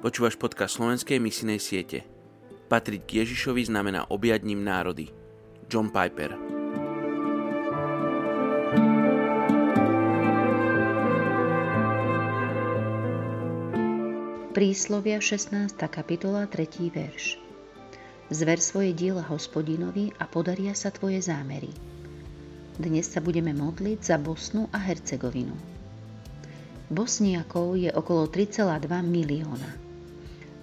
Počúvaš podcast slovenskej misinej siete. Patriť k Ježišovi znamená objať ním národy. John Piper Príslovia 16. kapitola 3. verš Zver svoje diela hospodinovi a podaria sa tvoje zámery. Dnes sa budeme modliť za Bosnu a Hercegovinu. Bosniakov je okolo 3,2 milióna.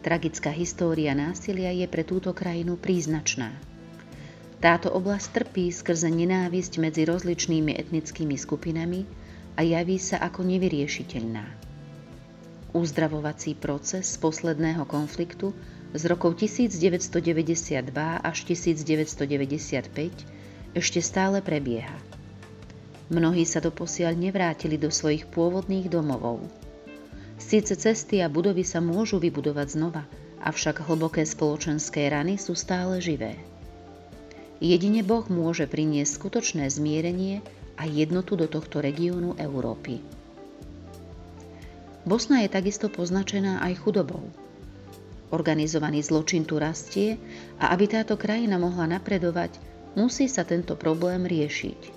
Tragická história násilia je pre túto krajinu príznačná. Táto oblasť trpí skrze nenávisť medzi rozličnými etnickými skupinami a javí sa ako nevyriešiteľná. Uzdravovací proces posledného konfliktu z rokov 1992 až 1995 ešte stále prebieha. Mnohí sa doposiaľ nevrátili do svojich pôvodných domovov. Síce cesty a budovy sa môžu vybudovať znova, avšak hlboké spoločenské rany sú stále živé. Jedine Boh môže priniesť skutočné zmierenie a jednotu do tohto regiónu Európy. Bosna je takisto poznačená aj chudobou. Organizovaný zločin tu rastie a aby táto krajina mohla napredovať, musí sa tento problém riešiť.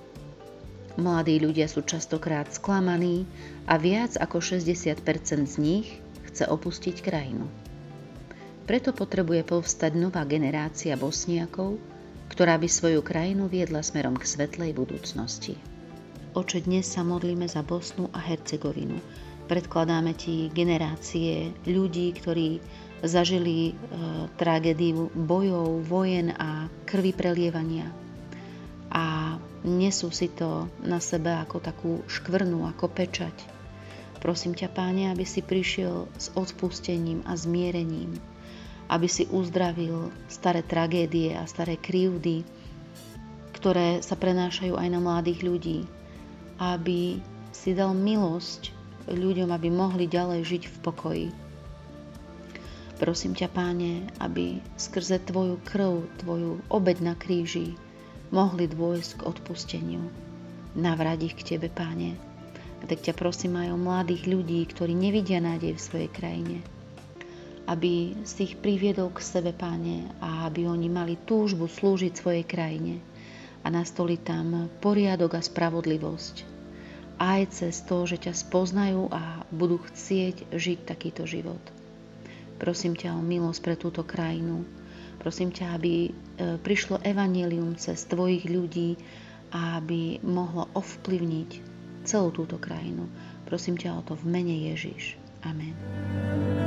Mladí ľudia sú častokrát sklamaní a viac ako 60% z nich chce opustiť krajinu. Preto potrebuje povstať nová generácia bosniakov, ktorá by svoju krajinu viedla smerom k svetlej budúcnosti. Oče, dnes sa modlíme za Bosnu a Hercegovinu. Predkladáme ti generácie ľudí, ktorí zažili e, tragédiu bojov, vojen a krvi prelievania a nesú si to na sebe ako takú škvrnu, ako pečať. Prosím ťa, páne, aby si prišiel s odpustením a zmierením, aby si uzdravil staré tragédie a staré krivdy, ktoré sa prenášajú aj na mladých ľudí, aby si dal milosť ľuďom, aby mohli ďalej žiť v pokoji. Prosím ťa, páne, aby skrze Tvoju krv, Tvoju obed na kríži, mohli dôjsť k odpusteniu. Navrať ich k Tebe, Páne. A tak ťa prosím aj o mladých ľudí, ktorí nevidia nádej v svojej krajine. Aby si ich priviedol k sebe, Páne, a aby oni mali túžbu slúžiť svojej krajine a nastoliť tam poriadok a spravodlivosť. Aj cez to, že ťa spoznajú a budú chcieť žiť takýto život. Prosím ťa o milosť pre túto krajinu, Prosím ťa, aby e, prišlo evanelium cez tvojich ľudí a aby mohlo ovplyvniť celú túto krajinu. Prosím ťa o to v mene Ježiš. Amen.